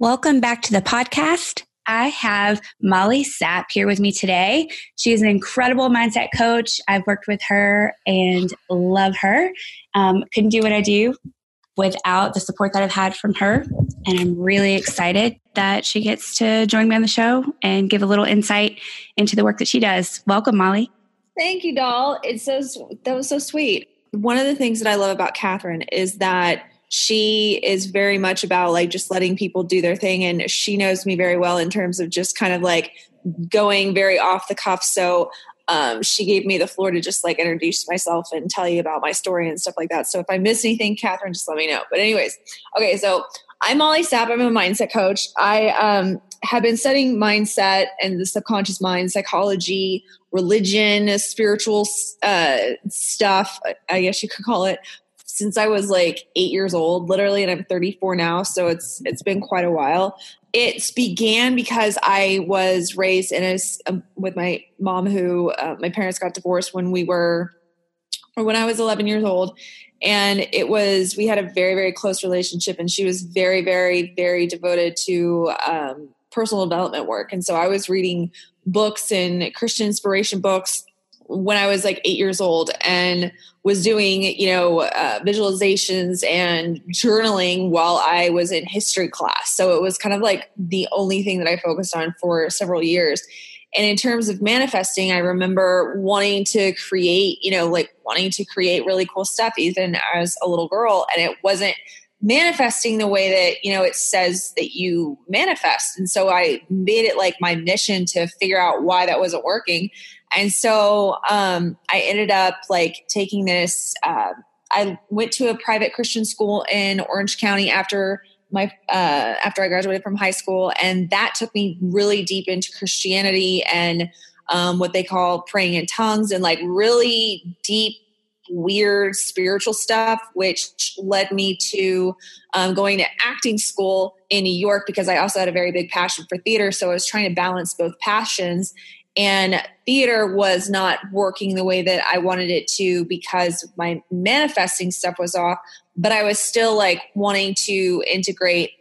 Welcome back to the podcast. I have Molly Sapp here with me today. She is an incredible mindset coach. I've worked with her and love her. Um, couldn't do what I do without the support that I've had from her. And I'm really excited that she gets to join me on the show and give a little insight into the work that she does. Welcome, Molly. Thank you, doll. It's so that was so sweet. One of the things that I love about Catherine is that she is very much about like just letting people do their thing and she knows me very well in terms of just kind of like going very off the cuff. So um, she gave me the floor to just like introduce myself and tell you about my story and stuff like that. So if i miss anything catherine just let me know. But anyways okay so i'm molly sapp. I'm a mindset coach. I um, have been studying mindset and the subconscious mind psychology religion spiritual uh, stuff i guess you could call it since I was like eight years old, literally, and I'm 34 now. So it's it's been quite a while. It began because I was raised in a um, with my mom, who uh, my parents got divorced when we were, or when I was 11 years old, and it was we had a very very close relationship, and she was very very very devoted to um, personal development work, and so I was reading books and Christian inspiration books when I was like eight years old and was doing, you know, uh, visualizations and journaling while I was in history class. So it was kind of like the only thing that I focused on for several years. And in terms of manifesting, I remember wanting to create, you know, like wanting to create really cool stuff even as a little girl. And it wasn't manifesting the way that, you know, it says that you manifest. And so I made it like my mission to figure out why that wasn't working and so um, I ended up like taking this. Uh, I went to a private Christian school in Orange County after my uh, after I graduated from high school, and that took me really deep into Christianity and um, what they call praying in tongues and like really deep weird spiritual stuff, which led me to um, going to acting school in New York because I also had a very big passion for theater. So I was trying to balance both passions and theater was not working the way that I wanted it to because my manifesting stuff was off, but I was still like wanting to integrate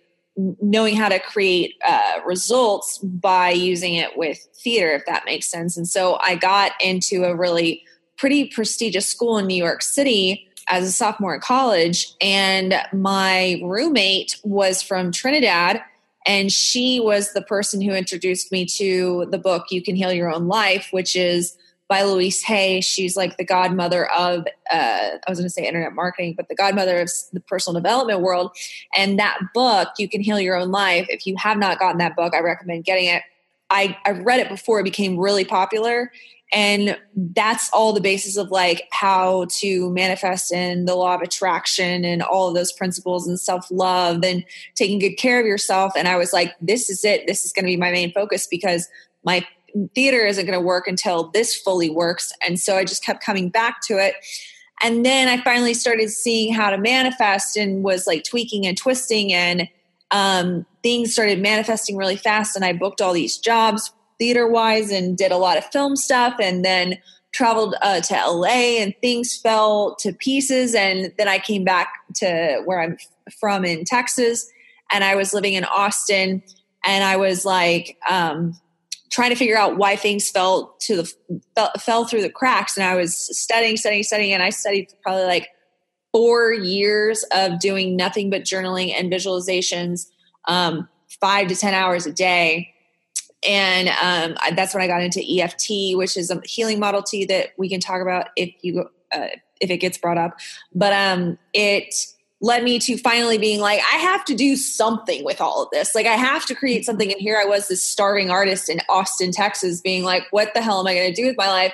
knowing how to create uh, results by using it with theater, if that makes sense. And so I got into a really pretty prestigious school in New York City as a sophomore in college, and my roommate was from Trinidad and she was the person who introduced me to the book You Can Heal Your Own Life, which is by Louise Hay. She's like the godmother of, uh, I was going to say internet marketing, but the godmother of the personal development world. And that book, You Can Heal Your Own Life, if you have not gotten that book, I recommend getting it. I, I read it before it became really popular and that's all the basis of like how to manifest in the law of attraction and all of those principles and self-love and taking good care of yourself. And i was like this is it. This is going to be my main focus because my theater isn't going to work until this fully works. And so i just kept coming back to it. And then i finally started seeing how to manifest and was like tweaking and twisting and um, things started manifesting really fast. And i booked all these jobs theater wise and did a lot of film stuff and then traveled uh, to LA and things fell to pieces. And then I came back to where I'm from in Texas and I was living in Austin and I was like, um, trying to figure out why things fell to the fell, fell through the cracks and i was studying studying studying and i studied probably like four years of doing nothing but journaling and visualizations um, five to ten hours a day and um, that's when I got into EFT, which is a healing modality that we can talk about if you uh, if it gets brought up. But um, it led me to finally being like, I have to do something with all of this. Like, I have to create something. And here I was, this starving artist in Austin, Texas, being like, what the hell am I going to do with my life?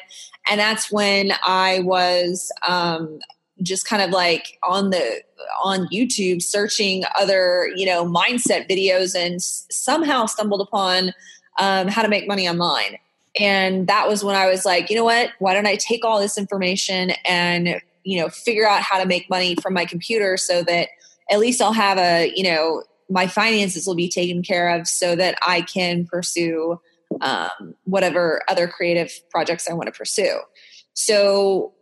And that's when I was um, just kind of like on the on YouTube searching other you know mindset videos and somehow stumbled upon um, how to make money online. And that was when I was like, you know what? Why don't I take all this information and you know figure out how to make money from my computer so that at least I'll have a you know my finances will be taken care of so that I can pursue um, whatever other creative projects I want to pursue. So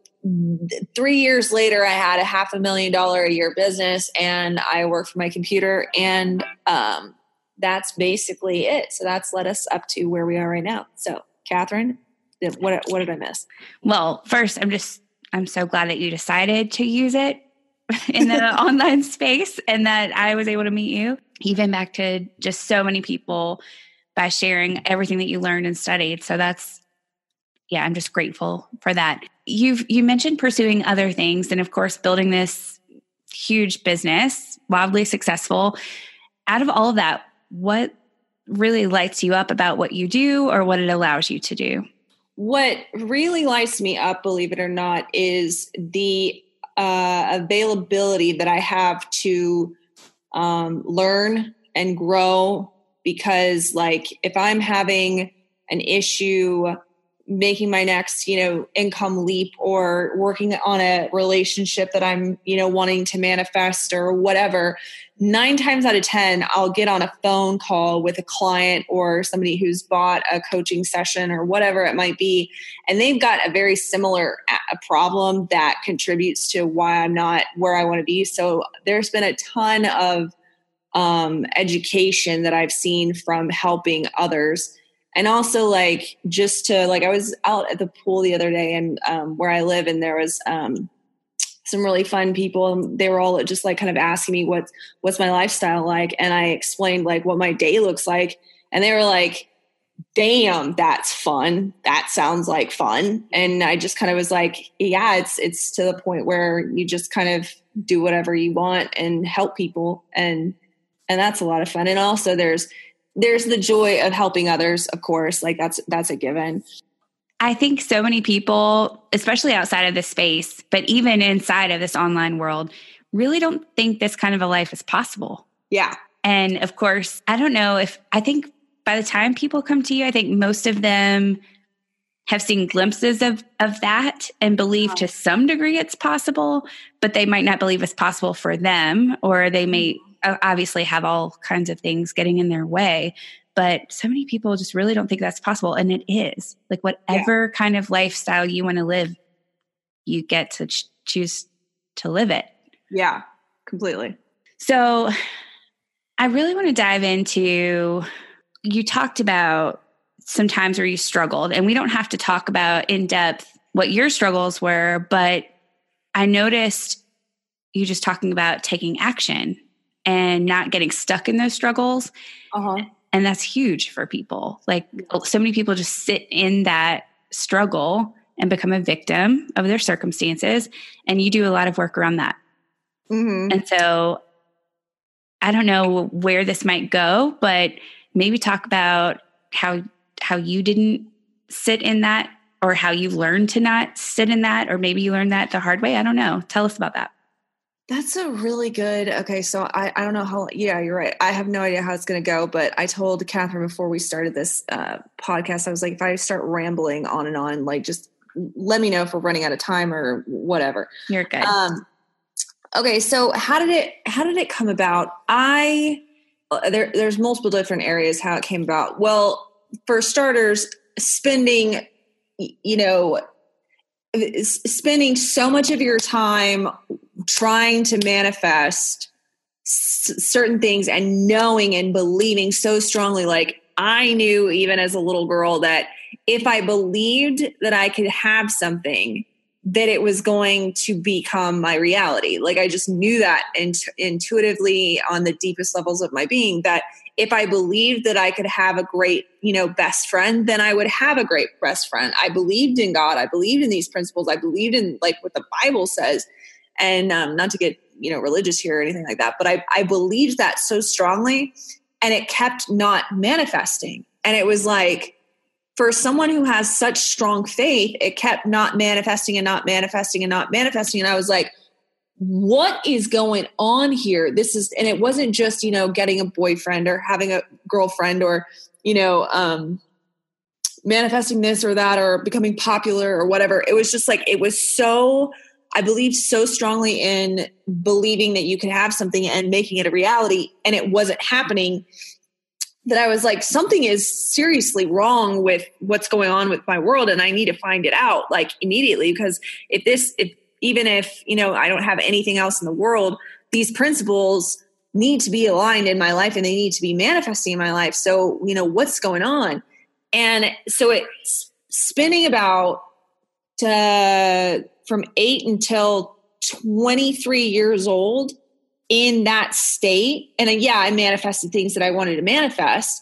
three years later, I had a half a million dollar a year business and I worked for my computer and um, that's basically it. So that's led us up to where we are right now. So Catherine, what, what did I miss? Well, first, I'm just, I'm so glad that you decided to use it in the online space and that I was able to meet you, even back to just so many people by sharing everything that you learned and studied. So that's, yeah, I'm just grateful for that. You've, you mentioned pursuing other things and of course, building this huge business, wildly successful. Out of all of that, what really lights you up about what you do or what it allows you to do? What really lights me up, believe it or not, is the uh, availability that I have to um, learn and grow. Because, like, if I'm having an issue making my next you know income leap or working on a relationship that i'm you know wanting to manifest or whatever nine times out of ten i'll get on a phone call with a client or somebody who's bought a coaching session or whatever it might be and they've got a very similar a problem that contributes to why i'm not where i want to be. So there's been a ton of um, education that i've seen from helping others and also like just to like i was out at the pool the other day and um, where i live and there was um, some really fun people and they were all just like kind of asking me what's what's my lifestyle like and i explained like what my day looks like and they were like damn that's fun. That sounds like fun. And i just kind of was like yeah it's it's to the point where you just kind of do whatever you want and help people and and that's a lot of fun. And also there's there's the joy of helping others of course like that's that's a given. I think so many people especially outside of this space but even inside of this online world really don't think this kind of a life is possible. Yeah. And of course i don't know if i think by the time people come to you i think most of them have seen glimpses of of that and believe to some degree it's possible but they might not believe it's possible for them or they may mm-hmm. Obviously have all kinds of things getting in their way but so many people just really don't think that's possible and it is. Like whatever yeah. kind of lifestyle you want to live you get to ch- choose to live it. Yeah completely. So i really want to dive into you talked about some times where you struggled and we don't have to talk about in depth what your struggles were but i noticed you just talking about taking action and not getting stuck in those struggles. Uh-huh. And that's huge for people. Like so many people just sit in that struggle and become a victim of their circumstances. And you do a lot of work around that. Mm-hmm. And so I don't know where this might go, but maybe talk about how how you didn't sit in that or how you learned to not sit in that or maybe you learned that the hard way. I don't know. Tell us about that. That's a really good. Okay, so I, I don't know how. Yeah, you're right. I have no idea how it's going to go, but I told Catherine before we started this uh, podcast, I was like, if I start rambling on and on, like just let me know if we're running out of time or whatever. You're good. Um, okay, so how did it how did it come about? I uh, there there's multiple different areas how it came about. Well, for starters, spending you know spending so much of your time trying to manifest s- certain things and knowing and believing so strongly like i knew even as a little girl that if i believed that i could have something that it was going to become my reality. Like I just knew that int- intuitively on the deepest levels of my being that if I believed that I could have a great, you know, best friend, then I would have a great best friend. I believed in God. I believed in these principles. I believed in like what the Bible says. And um, not to get, you know, religious here or anything like that, but I, I believed that so strongly and it kept not manifesting. And it was like, for someone who has such strong faith, it kept not manifesting and not manifesting and not manifesting. And I was like, what is going on here? This is, and it wasn't just, you know, getting a boyfriend or having a girlfriend or, you know, um, manifesting this or that or becoming popular or whatever. It was just like, it was so, I believed so strongly in believing that you could have something and making it a reality, and it wasn't happening that I was like, something is seriously wrong with what's going on with my world, and I need to find it out like immediately. Because if this, if even if you know I don't have anything else in the world, these principles need to be aligned in my life and they need to be manifesting in my life. So you know what's going on, and so it's spinning about to, from eight until 23 years old in that state. And uh, yeah i manifested things that i wanted to manifest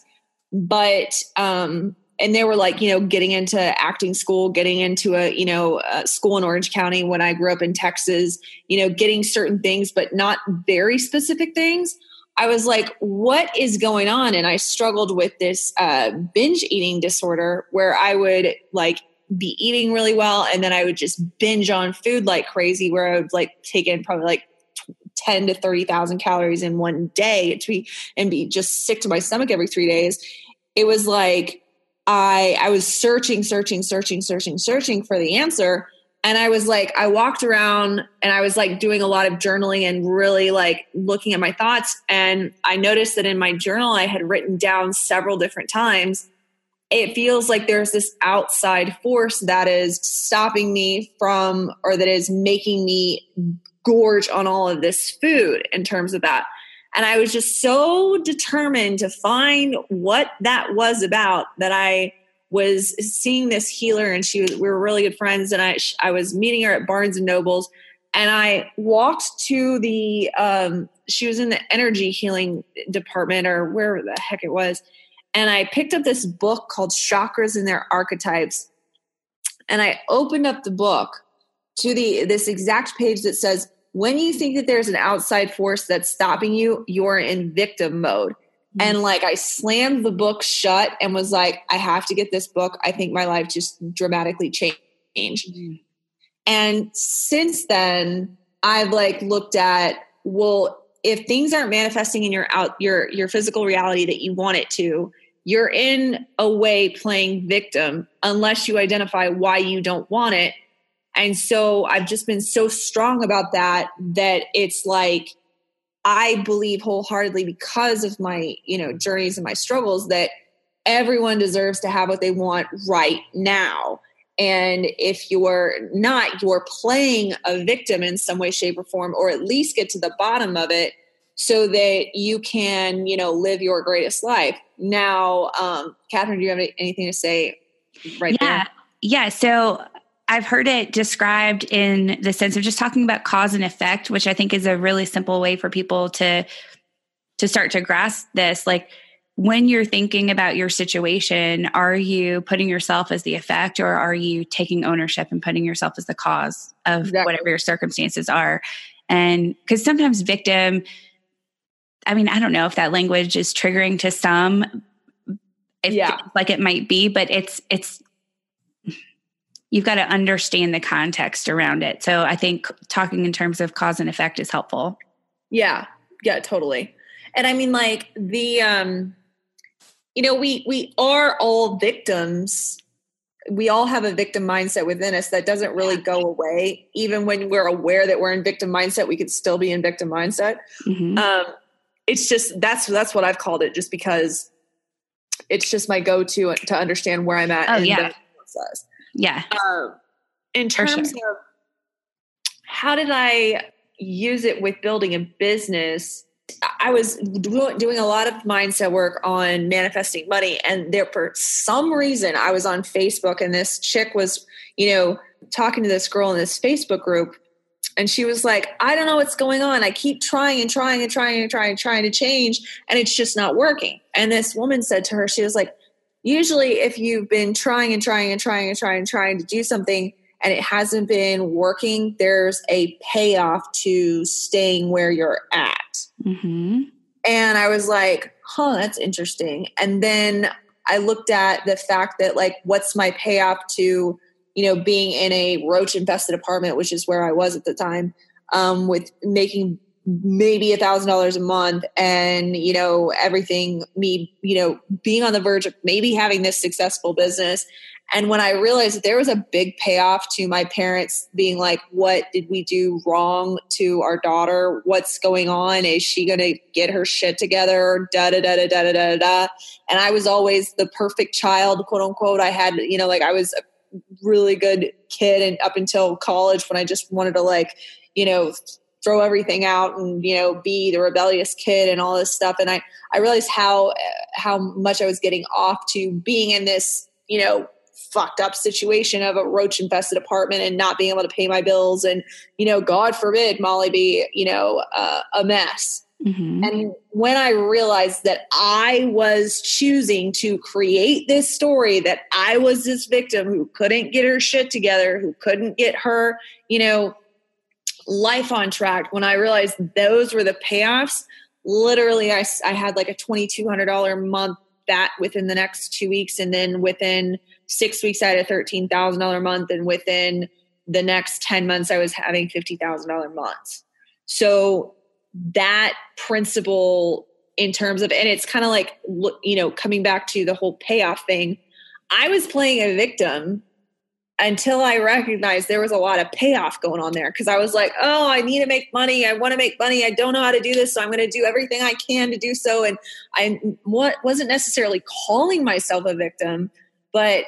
but um and they were like you know getting into acting school getting into a you know a school in orange county when i grew up in texas you know getting certain things but not very specific things. I was like what is going on? And i struggled with this uh, binge eating disorder where i would like be eating really well and then i would just binge on food like crazy where i would like take in probably like 10 to 30,000 calories in one day to be and be just sick to my stomach every 3 days. It was like i i was searching searching searching searching searching for the answer and i was like i walked around and i was like doing a lot of journaling and really like looking at my thoughts and i noticed that in my journal i had written down several different times it feels like there's this outside force that is stopping me from or that is making me gorge on all of this food in terms of that. And I was just so determined to find what that was about that I was seeing this healer and she was we were really good friends and I I was meeting her at Barnes and Nobles and I walked to the um she was in the energy healing department or where the heck it was and I picked up this book called Chakras and Their Archetypes and I opened up the book to the this exact page that says when you think that there's an outside force that's stopping you you're in victim mode mm-hmm. and like i slammed the book shut and was like i have to get this book i think my life just dramatically changed mm-hmm. and since then i've like looked at well if things aren't manifesting in your out your your physical reality that you want it to you're in a way playing victim unless you identify why you don't want it and so I've just been so strong about that that it's like I believe wholeheartedly because of my, you know, journeys and my struggles that everyone deserves to have what they want right now. And if you're not, you're playing a victim in some way, shape, or form, or at least get to the bottom of it so that you can, you know, live your greatest life. Now, um, Catherine, do you have anything to say right yeah. there? Yeah. So I've heard it described in the sense of just talking about cause and effect, which I think is a really simple way for people to to start to grasp this. Like when you're thinking about your situation, are you putting yourself as the effect or are you taking ownership and putting yourself as the cause of exactly. whatever your circumstances are? And because sometimes victim, I mean, I don't know if that language is triggering to some. It yeah. like it might be, but it's it's you've got to understand the context around it. So I think talking in terms of cause and effect is helpful. Yeah. Yeah, totally. And I mean like the um you know, we we are all victims. We all have a victim mindset within us that doesn't really go away. Even when we're aware that we're in victim mindset, we could still be in victim mindset. Mm-hmm. Um, it's just that's that's what I've called it, just because it's just my go-to to understand where I'm at. Oh yeah. Process. Yeah. Um, in terms sure. of how did I use it with building a business? I was doing a lot of mindset work on manifesting money. And there, for some reason, I was on Facebook and this chick was, you know, talking to this girl in this Facebook group. And she was like, I don't know what's going on. I keep trying and trying and trying and trying and trying to change, and it's just not working. And this woman said to her, she was like, Usually, if you've been trying and trying and trying and trying and trying to do something, and it hasn't been working, there's a payoff to staying where you're at. Mm-hmm. And I was like, huh, that's interesting. And then I looked at the fact that, like, what's my payoff to, you know, being in a roach infested apartment, which is where I was at the time, um, with making maybe a thousand dollars a month and you know everything me you know being on the verge of maybe having this successful business and when I realized that there was a big payoff to my parents being like, what did we do wrong to our daughter? What's going on? Is she going to get her shit together? Da, da, da, da, da, da, da. And I was always the perfect child, quote unquote. I had, you know, like I was a really good kid and up until college when I just wanted to like, you know, throw everything out and you know be the rebellious kid and all this stuff. And i i realized how how much i was getting off to being in this you know fucked up situation of a roach infested apartment and not being able to pay my bills and you know god forbid molly be you know uh, a mess mm-hmm. and when i realized that i was choosing to create this story that i was this victim who couldn't get her shit together who couldn't get her you know life on track when i realized those were the payoffs literally i, I had like a $2200 a month that within the next two weeks and then within six weeks I had a $13,000 a month. And within the next 10 months, I was having $50,000 months. So that principle in terms of, and it's kind of like, you know, coming back to the whole payoff thing, I was playing a victim until I recognized there was a lot of payoff going on there because I was like, oh, I need to make money. I want to make money. I don't know how to do this. So I'm going to do everything I can to do so. And I what wasn't necessarily calling myself a victim, but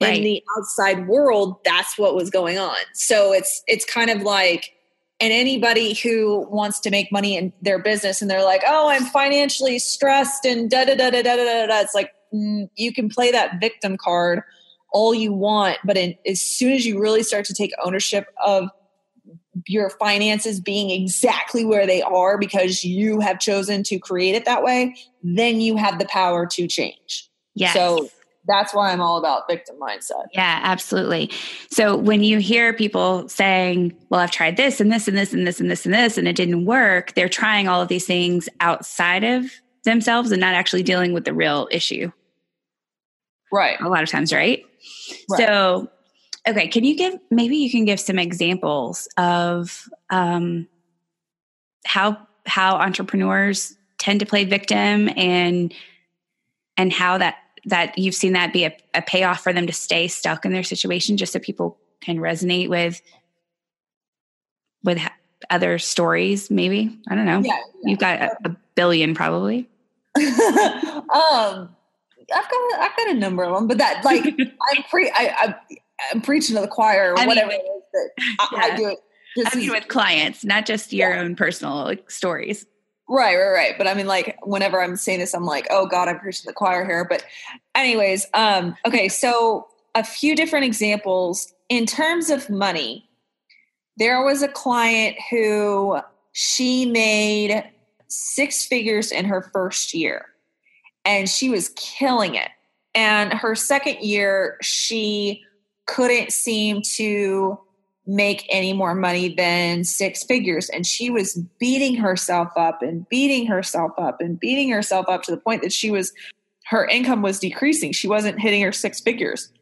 right. in the outside world that's what was going on so it's it's kind of like and anybody who wants to make money in their business and they're like oh i'm financially stressed and da da da da da da da it's like mm, you can play that victim card all you want but in, as soon as you really start to take ownership of your finances being exactly where they are because you have chosen to create it that way then you have the power to change yes. so that's why I'm all about victim mindset. Yeah, absolutely. So when you hear people saying, well, I've tried this and this and this and this and this and this, and it didn't work, they're trying all of these things outside of themselves and not actually dealing with the real issue. Right. A lot of times, right? right. So, okay, can you give maybe you can give some examples of um, how how entrepreneurs tend to play victim and and how that that you've seen that be a, a payoff for them to stay stuck in their situation just so people can resonate with with other stories maybe i don't know yeah, yeah. you've got a, a, billion probably um i've got i've got a number of them but that like i'm pre I, I am preaching to the choir or I whatever mean, it is that I, yeah. I do it I mean, with clients, not just your own personal like, stories. Right, right, right. But I mean, like, whenever I'm saying this, I'm like, oh God, I'm preaching the choir here. But, anyways, um, okay, so a few different examples in terms of money. There was a client who she made six figures in her first year, and she was killing it. And her second year, she couldn't seem to make any more money than six figures. And she was beating herself up and beating herself up and beating herself up to the point that she was, her income was decreasing. She wasn't hitting her six figures.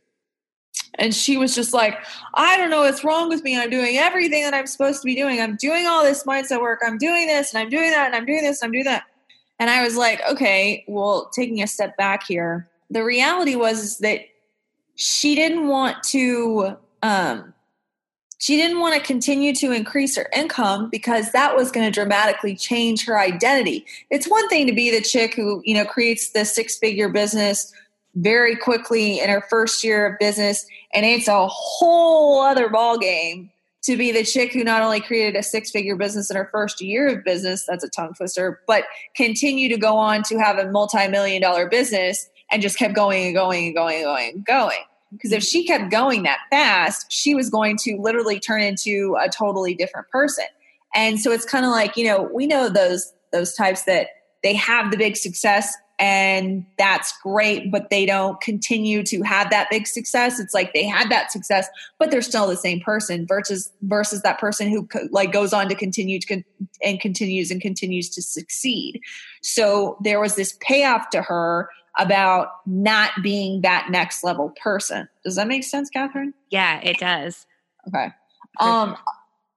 And she was just like, I don't know what's wrong with me. I'm doing everything that I'm supposed to be doing. I'm doing all this mindset work. I'm doing this and I'm doing that and I'm doing this and I'm doing that. And I was like, okay, well, taking a step back here, the reality was that she didn't want to um, she didn't want to continue to increase her income because that was going to dramatically change her identity. It's one thing to be the chick who, you know, creates the six figure business very quickly in her first year of business and it's a whole other ball game to be the chick who not only created a six figure business in her first year of business, that's a tongue twister, but continue to go on to have a multi million dollar business and just kept going and going and going and going and going. Because if she kept going that fast, she was going to literally turn into a totally different person. And so it's kind of like, you know, we know those those types that they have the big success and that's great but they don't continue to have that big success it's like they had that success but they're still the same person versus versus that person who like goes on to continue to con- and continues and continues to succeed so there was this payoff to her about not being that next level person does that make sense catherine yeah it does okay um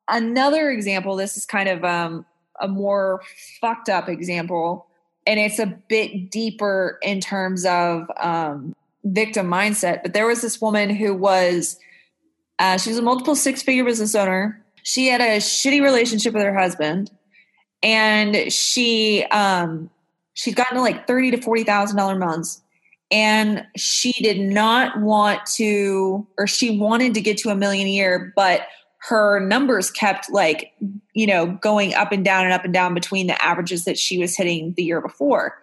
another example this is kind of um a more fucked up example and it's a bit deeper in terms of um, victim mindset. But there was this woman who was, uh, she was a multiple six figure business owner. She had a shitty relationship with her husband, and she um, she'd gotten to like thirty to forty thousand dollar months, and she did not want to, or she wanted to get to a million a year, but her numbers kept like you know going up and down and up and down between the averages that she was hitting the year before.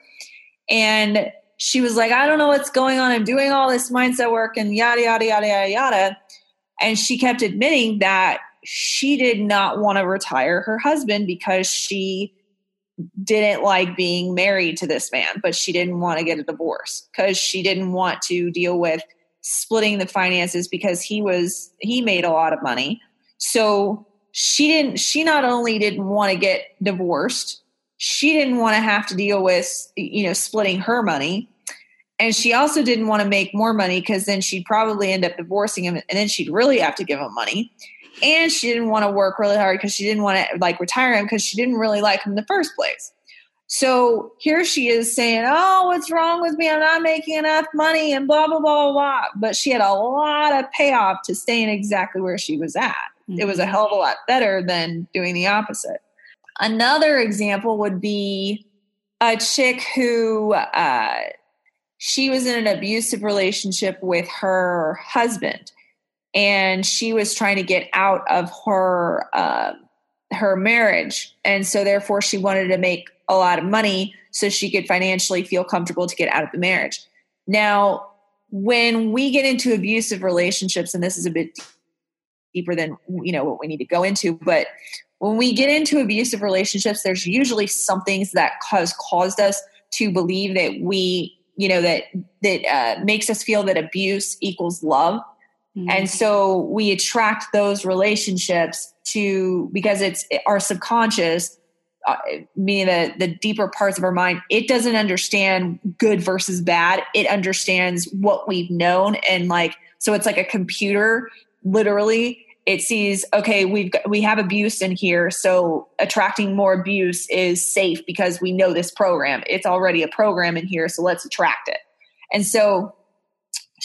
And she was like i don't know what's going on. I'm doing all this mindset work and yada yada yada yada yada. And she kept admitting that she did not want to retire her husband because she didn't like being married to this man but she didn't want to get a divorce because she didn't want to deal with splitting the finances because he was he made a lot of money so she didn't, she not only didn't want to get divorced, she didn't want to have to deal with, you know, splitting her money. And she also didn't want to make more money because then she'd probably end up divorcing him and then she'd really have to give him money. And she didn't want to work really hard because she didn't want to like retire him because she didn't really like him in the first place. So here she is saying, Oh, what's wrong with me? I'm not making enough money and blah, blah, blah, blah. But she had a lot of payoff to staying exactly where she was at. Mm-hmm. It was a mm-hmm. hell of a lot better than doing the opposite. Another example would be a chick who uh, she was in an abusive relationship with her husband, and she was trying to get out of her uh, her marriage, and so therefore she wanted to make a lot of money so she could financially feel comfortable to get out of the marriage. Now, when we get into abusive relationships, and this is a bit deeper than you know what we need to go into but when we get into abusive relationships there's usually some things that has caused us to believe that we you know that that uh, makes us feel that abuse equals love mm-hmm. and so we attract those relationships to because it's our subconscious uh, meaning the the deeper parts of our mind it doesn't understand good versus bad. It understands what we've known and like so it's like a computer literally. It sees okay we've got, we have abuse in here so attracting more abuse is safe because we know this program. It's already a program in here so let's attract it. And so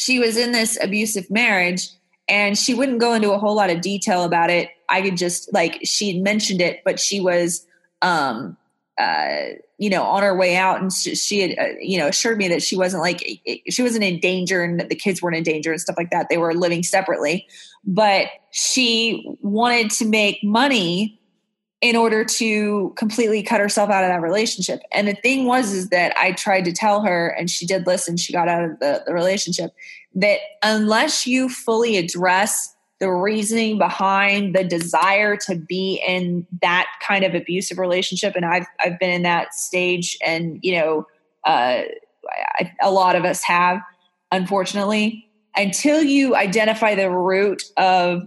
she was in this abusive marriage and she wouldn't go into a whole lot of detail about it i could just like she mentioned it but she was um uh, you know, on her way out, and she, she had, uh, you know, assured me that she wasn't like she wasn't in danger, and that the kids weren't in danger and stuff like that. They were living separately, but she wanted to make money in order to completely cut herself out of that relationship. And the thing was, is that I tried to tell her, and she did listen. She got out of the, the relationship. That unless you fully address the reasoning behind the desire to be in that kind of abusive relationship and i've i've been in that stage and you know uh, I, a lot of us have unfortunately until you identify the root of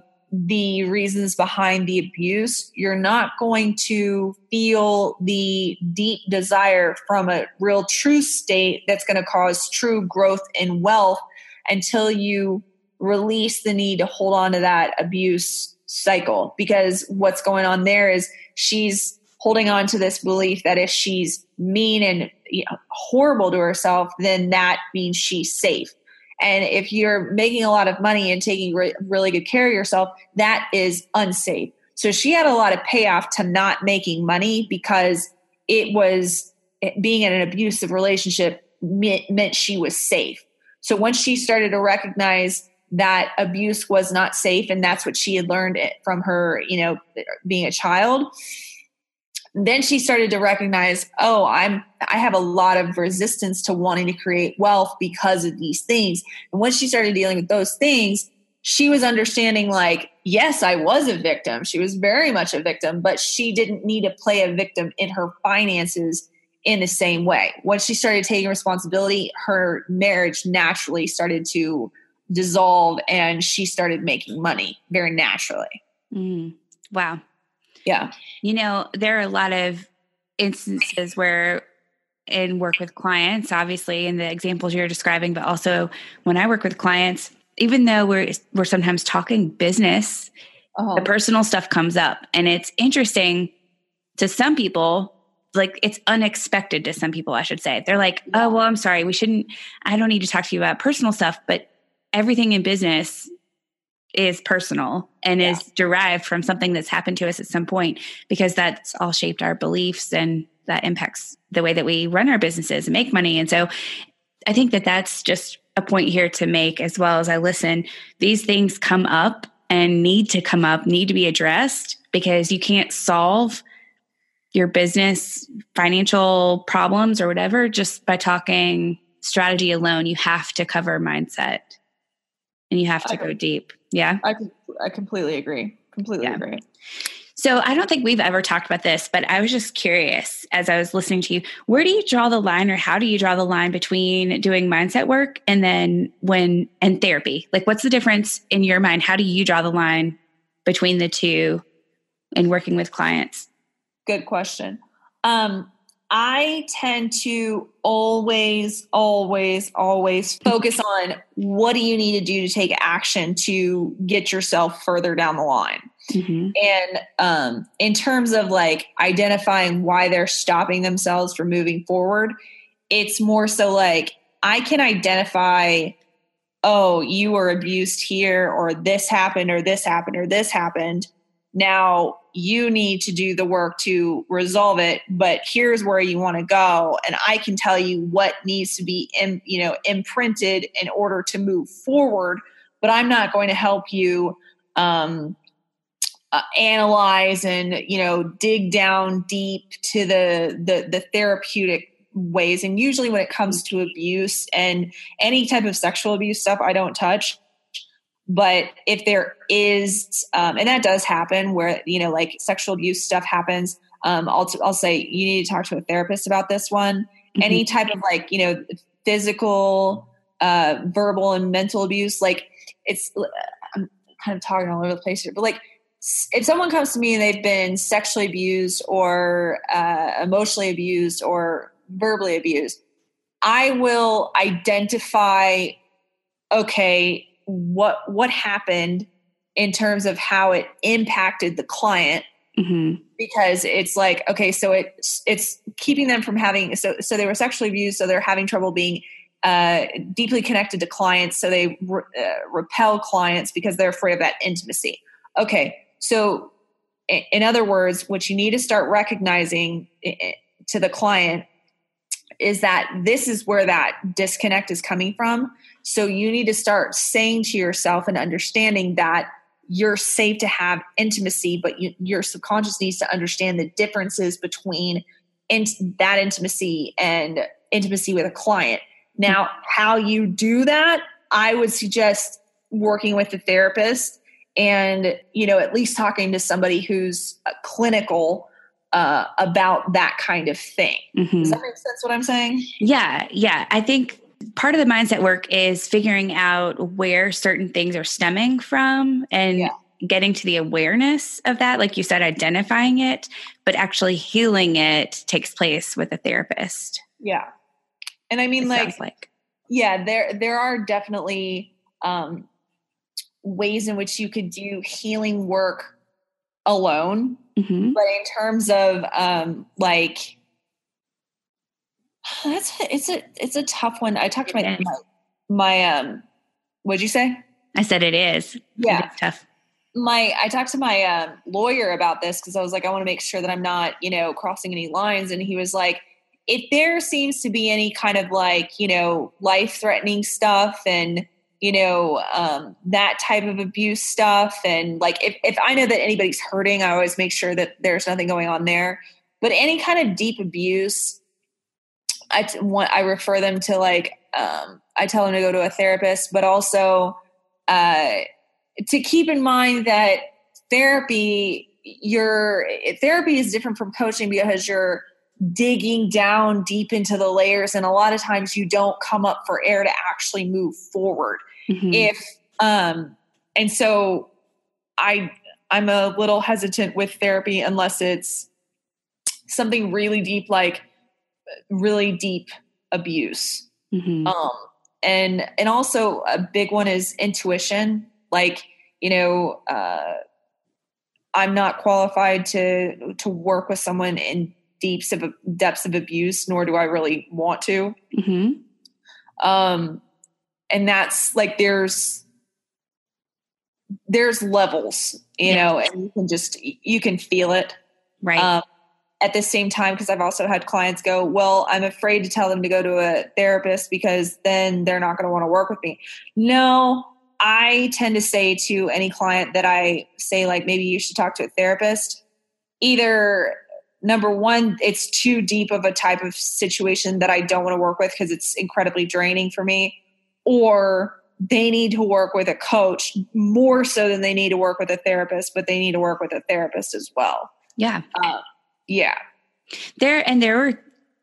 the reasons behind the abuse you're not going to feel the deep desire from a real true state that's going to cause true growth and wealth until you release the need to hold on to that abuse cycle. Because what's going on there is she's holding on to this belief that if she's mean and you know, horrible to herself then that means she's safe and if you're making a lot of money and taking re- really good care of yourself that is unsafe. So she had a lot of payoff to not making money because it was eh, being in an abusive relationship meant, meant she was safe. So once she started to recognize that abuse was not safe and that's what she had learned eh, from her you know being a child then she started to recognize oh i'm i have a lot of resistance to wanting to create wealth because of these things and once she started dealing with those things she was understanding like yes i was a victim she was very much a victim but she didn't need to play a victim in her finances in the same way once she started taking responsibility her marriage naturally started to dissolve and she started making money very naturally. Mm, wow. Yeah. You know, there are a lot of instances where in work with clients, obviously in the examples you're describing, but also when I work with clients, even though we're we're sometimes talking business, uh-huh. the personal stuff comes up. And it's interesting to some people like it's unexpected to some people i should say they're like oh well i'm sorry we shouldn't i don't need to talk to you about personal stuff but everything in business is personal and yeah. is derived from something that's happened to us at some point because that's all shaped our beliefs and that impacts the way that we run our businesses and make money. And so I think that that's just a point here to make as well as I listen. These things come up and need to come up, need to be addressed because you can't solve your business financial problems or whatever just by talking strategy alone. You have to cover mindset and you have to go deep. Yeah. I, I completely agree. Completely yeah. agree. So I don't think we've ever talked about this, but I was just curious as I was listening to you. Where do you draw the line or how do you draw the line between doing mindset work and then when and therapy? Like what's the difference in your mind? How do you draw the line between the two in working with clients? Good question. Um, I tend to always, always, always focus on what do you need to do to take action to get yourself further down the line. Mm-hmm. And um, in terms of like identifying why they're stopping themselves from moving forward, it's more so like I can identify, oh, you were abused here, or this happened, or this happened, or this happened. Now you need to do the work to resolve it, but here's where you want to go. And I can tell you what needs to be, in, you know, imprinted in order to move forward. But I'm not going to help you um, uh, analyze and you know dig down deep to the the, the therapeutic ways and usually when it comes to abuse and any type of sexual abuse stuff i don't touch but if there is um, and that does happen where you know like sexual abuse stuff happens um, I'll, t- I'll say you need to talk to a therapist about this one mm-hmm. any type of like you know physical uh, verbal and mental abuse like it's i'm kind of talking all over the place here but like if someone comes to me and they've been sexually abused or uh, emotionally abused or verbally abused i will identify okay what what happened in terms of how it impacted the client. Mm-hmm. because it's like okay so it's it's keeping them from having so so they were sexually abused so they're having trouble being uh, deeply connected to clients so they re- uh, repel clients because they're afraid of that intimacy. Okay so in other words what you need to start recognizing to the client is that this is where that disconnect is coming from so you need to start saying to yourself and understanding that you're safe to have intimacy, but you, your subconscious needs to understand the differences between in, that intimacy and intimacy with a client. Now, how you do that, I would suggest working with a therapist and you know at least talking to somebody who's clinical uh, about that kind of thing. Mm-hmm. Does that make sense? What I'm saying? Yeah, yeah. I think part of the mindset work is figuring out where certain things are stemming from and yeah. getting to the awareness of that like you said identifying it but actually healing it takes place with a therapist yeah and i mean like, like yeah there there are definitely um ways in which you could do healing work alone mm-hmm. but in terms of um like that's it's a it's a tough one. I talked to my, my, my um what'd you say? I said it is. Yeah. It's tough. My I talked to my um, lawyer about this because I was like, I want to make sure that I'm not, you know, crossing any lines. And he was like, if there seems to be any kind of like, you know, life threatening stuff and you know um, that type of abuse stuff and like if, if i know that anybody's hurting i always make sure that there's nothing going on there but any kind of deep abuse i t- want i refer them to like um, i tell them to go to a therapist but also uh, to keep in mind that therapy your therapy is different from coaching because you're digging down deep into the layers and a lot of times you don't come up for air to actually move forward mm-hmm. if um and so i i'm a little hesitant with therapy unless it's something really deep like really deep abuse mm-hmm. um and and also a big one is intuition like you know uh i'm not qualified to to work with someone in deeps of depths of abuse nor do i really want to mm-hmm. um and that's like there's there's levels you yeah. know and you can just you can feel it right um, at the same time because i've also had clients go well i'm afraid to tell them to go to a therapist because then they're not going to want to work with me no i tend to say to any client that i say like maybe you should talk to a therapist either number one it's too deep of a type of situation that i don't want to work with because it's incredibly draining for me or they need to work with a coach more so than they need to work with a therapist, but they need to work with a therapist as well. Yeah. Uh, yeah. There, and there were,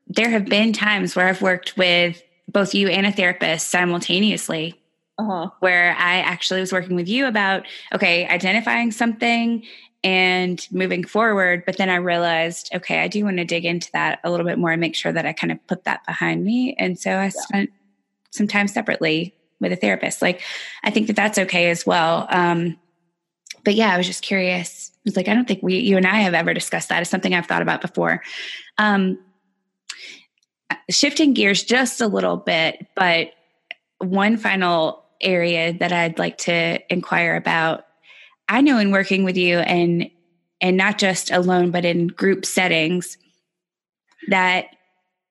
there have been times where I've worked with both you and a therapist simultaneously. Uh-huh. Where I actually was working with you about, okay, identifying something and moving forward. But then I realized, okay, I do want to dig into that a little bit more and make sure that I kind of put that behind me. And so I yeah. spent some time separately with a therapist. Like, I think that that's okay as well. Um, but yeah, I was just curious. Was like, I don't think we, you and I have ever discussed that. It's something I've thought about before. Um, shifting gears just a little bit, but one final area that I'd like to inquire about. I know in working with you and and not just alone, but in group settings, that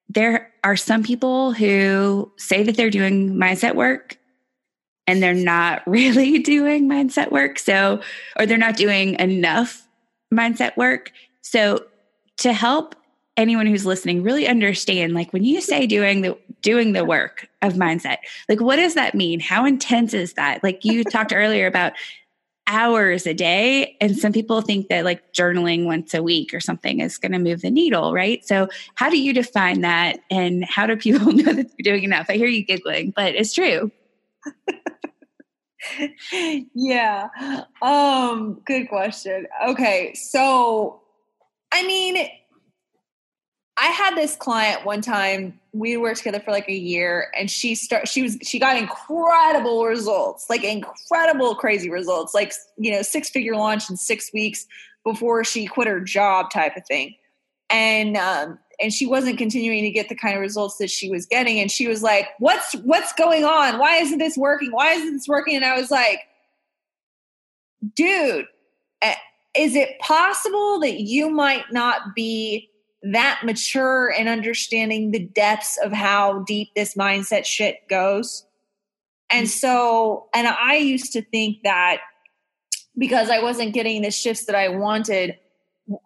there are some people who say that they're doing mindset work and they're not really doing mindset work. So, or they're not doing enough mindset work. So, to help anyone who's listening really understand like when you say doing the doing the work of mindset like what does that mean how intense is that like you talked earlier about hours a day. And some people think that like journaling once a week or something is going to move the needle, right? So, how do you define that? And how do people know that they're doing enough? I hear you giggling, but it's true. Yeah. Um, good question. Okay. So, I mean, I had this client one time. We worked together for like a year, and she start. She was she got incredible results, like incredible, crazy results, like you know, six figure launch in six weeks before she quit her job, type of thing. And um, and she wasn't continuing to get the kind of results that she was getting. And she was like, "What's what's going on? Why isn't this working? Why isn't this working?" And I was like, "Dude, eh, is it possible that you might not be?" that mature and understanding the depths of how deep this mindset shit goes. And mm-hmm. so, and I used to think that because I wasn't getting the shifts that I wanted,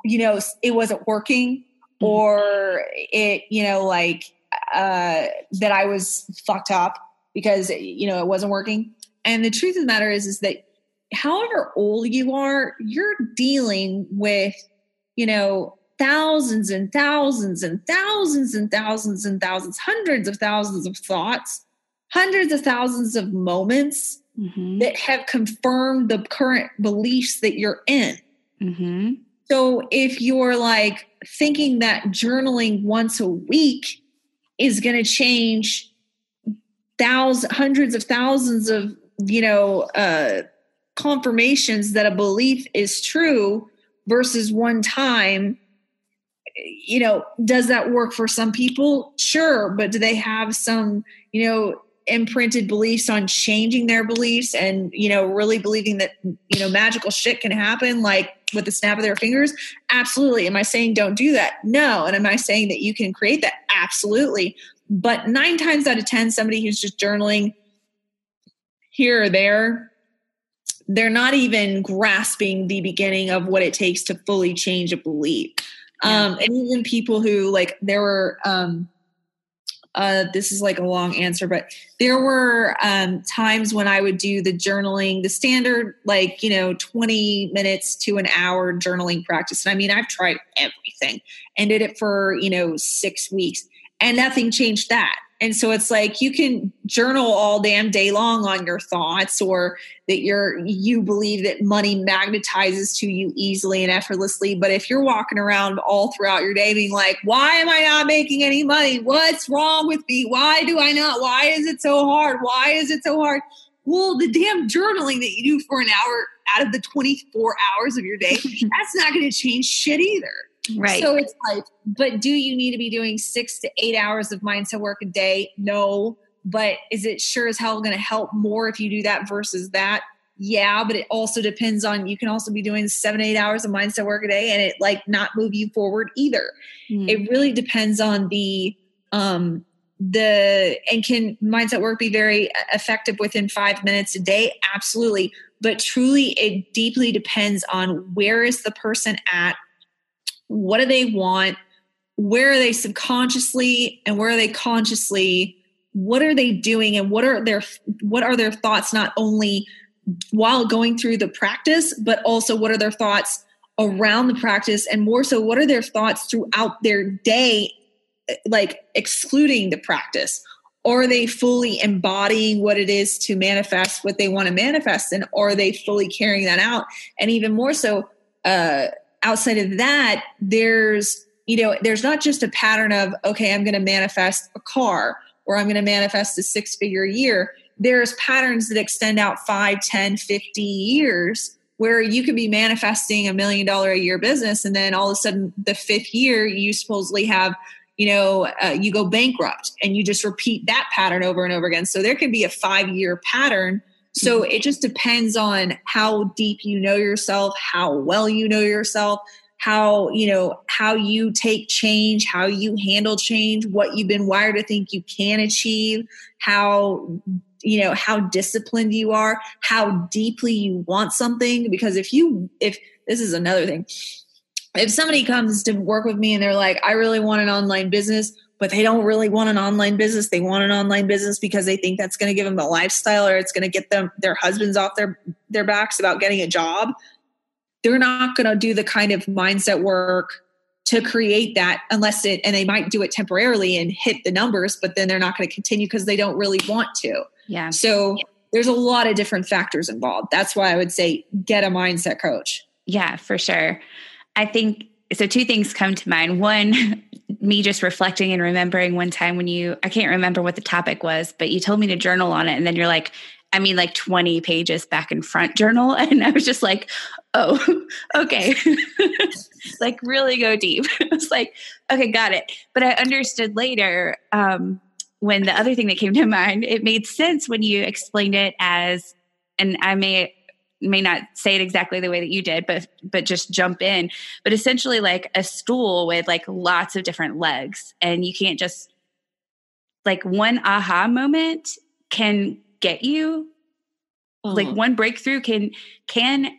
you know, it wasn't working. Or it, you know, like uh, that I was fucked up because, you know, it wasn't working. And the truth of the matter is, is that however old you are, you're dealing with, you know, thousands and thousands and thousands and thousands and thousands, hundreds of thousands of thoughts, hundreds of thousands of moments mm-hmm. that have confirmed the current beliefs that you're in. Mm-hmm. So if you're like thinking that journaling once a week is going to change thousands, hundreds of thousands of, you know, uh, confirmations that a belief is true versus one time you know, does that work for some people? Sure, but do they have some, you know, imprinted beliefs on changing their beliefs and, you know, really believing that, you know, magical shit can happen like with the snap of their fingers? Absolutely. Am I saying don't do that? No. And am I saying that you can create that? Absolutely. But nine times out of 10, somebody who's just journaling here or there, they're not even grasping the beginning of what it takes to fully change a belief. Yeah. Um, and even people who like there were um, uh, this is like a long answer, but there were um, times when I would do the journaling, the standard, like, you know, 20 minutes to an hour journaling practice. And I mean, I've tried everything and did it for, you know, six weeks and nothing changed that. And so it's like you can journal all damn day long on your thoughts or that you're you believe that money magnetizes to you easily and effortlessly. But if you're walking around all throughout your day being like, why am I not making any money? What's wrong with me? Why do I not? Why is it so hard? Why is it so hard? Well, the damn journaling that you do for an hour out of the 24 hours of your day, that's not going to change shit either. Right. So it's like, but do you need to be doing six to eight hours of mindset work a day? No. But is it sure as hell going to help more if you do that versus that? Yeah, but it also depends on you can also be doing seven, eight hours of mindset work a day and it like not move you forward either. Mm. It really depends on the um the and can mindset work be very effective within five minutes a day absolutely but truly it deeply depends on where is the person at what do they want? Where are they subconsciously? And where are they consciously? What are they doing? And what are their what are their thoughts not only while going through the practice but also what are their thoughts around the practice? And more so what are their thoughts throughout their day like excluding the practice? Are they fully embodying what it is to manifest what they want to manifest? And are they fully carrying that out? And even more so uh outside of that, there's, you know, there's not just a pattern of, okay, I'm going to manifest a car or I'm going to manifest a six figure year. There's patterns that extend out 5, 10, 50 years where you could be manifesting a million dollar a year business and then all of a sudden the fifth year you supposedly have you know uh, you go bankrupt and you just repeat that pattern over and over again so there can be a five year pattern so it just depends on how deep you know yourself, how well you know yourself, how, you know, how you take change, how you handle change, what you've been wired to think you can achieve, how you know how disciplined you are how deeply you want something. Because if you if this is another thing. If somebody comes to work with me and they're like i really want an online business but they don't really want an online business. They want an online business because they think that's going to give them the lifestyle or it's going to get them their husbands off their their backs about getting a job. They're not going to do the kind of mindset work to create that unless it and they might do it temporarily and hit the numbers, but then they're not going to continue because they don't really want to. Yeah. So there's a lot of different factors involved. That's why I would say get a mindset coach. Yeah, for sure. I think so two things come to mind. One, me just reflecting and remembering one time when you, I can't remember what the topic was, but you told me to journal on it. And then you're like, I mean, like 20 pages back and front journal. And I was just like, oh, okay. like, really go deep. I was like, okay, got it. But I understood later um, when the other thing that came to mind, it made sense when you explained it as, and I may may not say it exactly the way that you did but but just jump in. But essentially like a stool with like lots of different legs and you can't just like one aha moment can get you like uh-huh. one breakthrough can can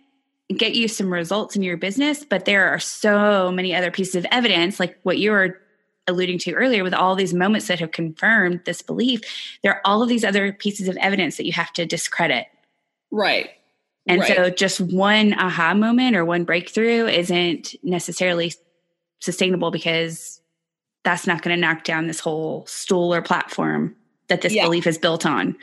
get you some results in your business but there are so many other pieces of evidence like what you were alluding to earlier with all these moments that have confirmed this belief there are all of these other pieces of evidence that you have to discredit. Right and right. so just one aha moment or one breakthrough isn't necessarily sustainable because that's not going to knock down this whole stool or platform that this yeah. belief is built on.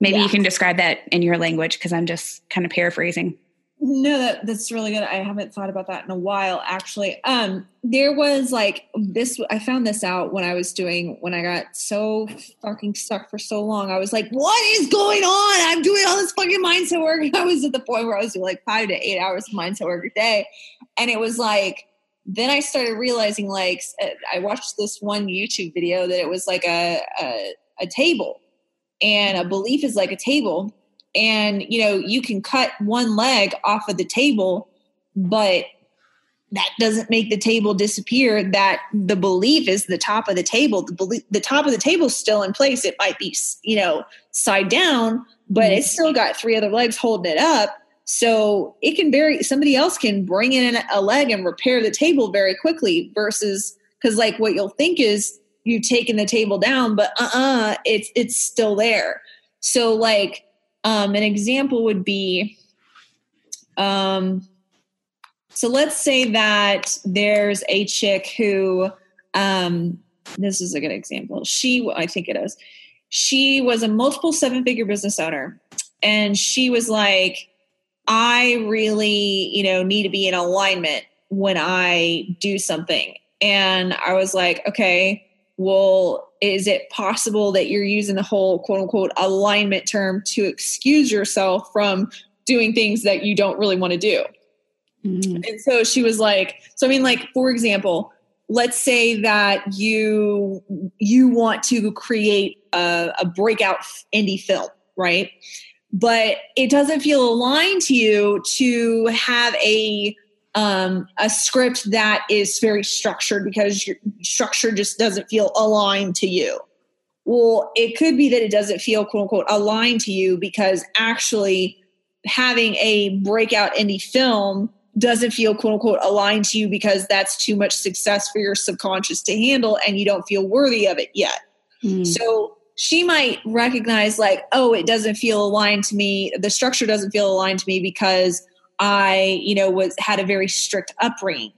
Maybe yeah. you can describe that in your language because I'm just kind of paraphrasing. No, that that's really good. I haven't thought about that in a while actually. Um there was like this I found this out when I was doing when I got so fucking stuck for so long. I was like, what is going on? I'm doing all this fucking mindset work. I was at the point where I was doing like 5 to 8 hours of mindset work a day and it was like then I started realizing like uh, I watched this one YouTube video that it was like a a, a table and a belief is like a table and you know you can cut one leg off of the table but that doesn't make the table disappear. That the belief is the top of the table. The belief the top of the table is still in place. It might be you know side down but mm-hmm. it's still got three other legs holding it up. So it can very somebody else can bring in a leg and repair the table very quickly versus because like what you'll think is you've taken the table down but uh-uh it's it's still there. So like um an example would be um so let's say that there's a chick who, um, this is a good example. She, I think it is, she was a multiple seven figure business owner. And she was like, I really, you know, need to be in alignment when I do something. And I was like, okay, well, is it possible that you're using the whole quote unquote alignment term to excuse yourself from doing things that you don't really want to do? Mm-hmm. And so she was like, so I mean, like, for example, let's say that you you want to create a, a breakout indie film, right? But it doesn't feel aligned to you to have a um, a script that is very structured because your structure just doesn't feel aligned to you. Well, it could be that it doesn't feel quote unquote aligned to you because actually having a breakout indie film doesn't feel quote unquote aligned to you because that's too much success for your subconscious to handle and you don't feel worthy of it yet. Mm. So she might recognize like, oh, it doesn't feel aligned to me. The structure doesn't feel aligned to me because I, you know, was had a very strict upbringing.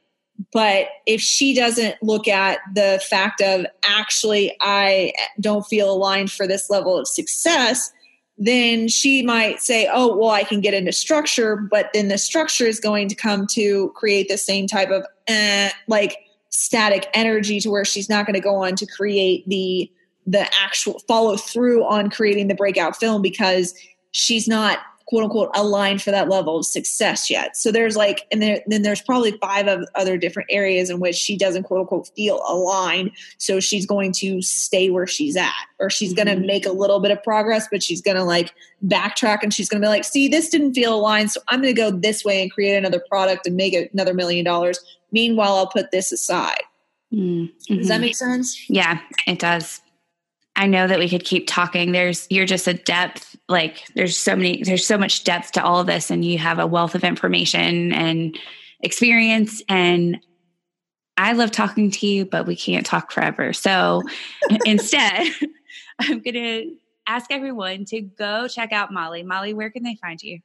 But if she doesn't look at the fact of actually I don't feel aligned for this level of success, then she might say, oh, well, I can get into structure, but then the structure is going to come to create the same type of eh, like static energy to where she's not going to go on to create the the actual follow through on creating the breakout film because she's not quote unquote aligned for that level of success yet. So there's like, and there, then there's probably five of other different areas in which she doesn't quote unquote feel aligned. So she's going to stay where she's at, or she's going to mm-hmm. make a little bit of progress, but she's going to like backtrack and she's going to be like, see, this didn't feel aligned. So I'm going to go this way and create another product and make another million dollars. Meanwhile, I'll put this aside. Mm-hmm. Does that make sense? Yeah, it does. I know that we could keep talking. There's you're just a depth like there's so many there's so much depth to all of this and you have a wealth of information and experience and I love talking to you but we can't talk forever. So instead I'm going to ask everyone to go check out Molly. Molly, where can they find you?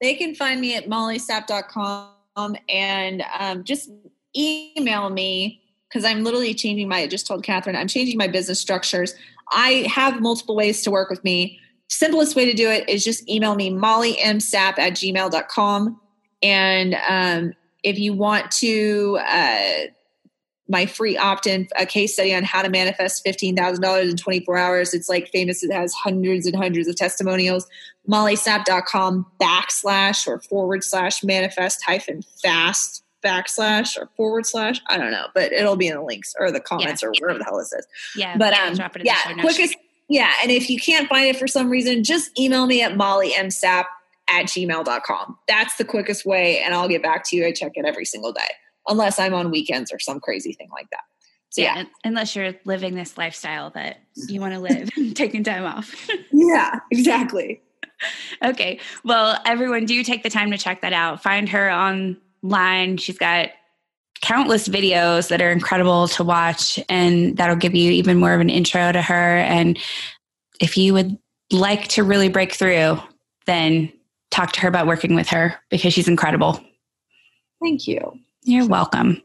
They can find me at mollysapp.com and um, just email me because I'm literally changing my, I just told Catherine, I'm changing my business structures. I have multiple ways to work with me. Simplest way to do it is just email me, mollymsapp at gmail.com. And um, if you want to, uh, my free opt-in a case study on how to manifest $15,000 in 24 hours. It's like famous. It has hundreds and hundreds of testimonials. mollysapp.com backslash or forward slash manifest hyphen fast backslash or forward slash. I don't know, but it'll be in the links or the comments yeah. or wherever the hell it says. Yeah. But um, yeah, quickest. Yeah. And if you can't find it for some reason, just email me at mollymsapp at gmail.com. That's the quickest way. And I'll get back to you. I check it every single day, unless I'm on weekends or some crazy thing like that. So, yeah, yeah. unless you're living this lifestyle that you want to live, and taking time off. yeah, exactly. okay. Well, everyone, do take the time to check that out. Find her on line. She's got countless videos that are incredible to watch, and that'll give you even more of an intro to her. And if you would like to really break through, then talk to her about working with her because she's incredible. Thank you. You're welcome.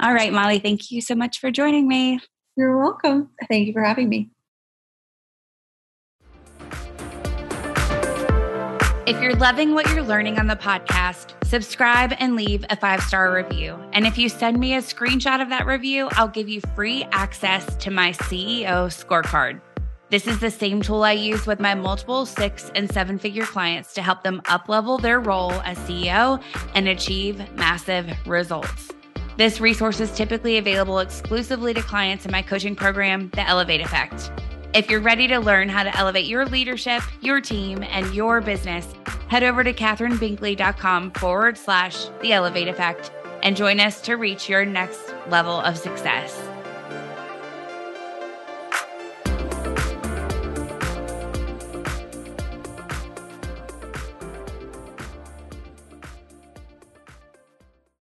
All right, Molly, thank you so much for joining me. You're welcome. Thank you for having me. If you're loving what you're learning on the podcast, subscribe and leave a five star review. And if you send me a screenshot of that review, I'll give you free access to my CEO scorecard. This is the same tool I use with my multiple six and seven figure clients to help them uplevel their role as CEO and achieve massive results. This resource is typically available exclusively to clients in my coaching program, The Elevate Effect. If you're ready to learn how to elevate your leadership, your team, and your business, head over to catherinebinkley.com forward slash the elevate effect and join us to reach your next level of success.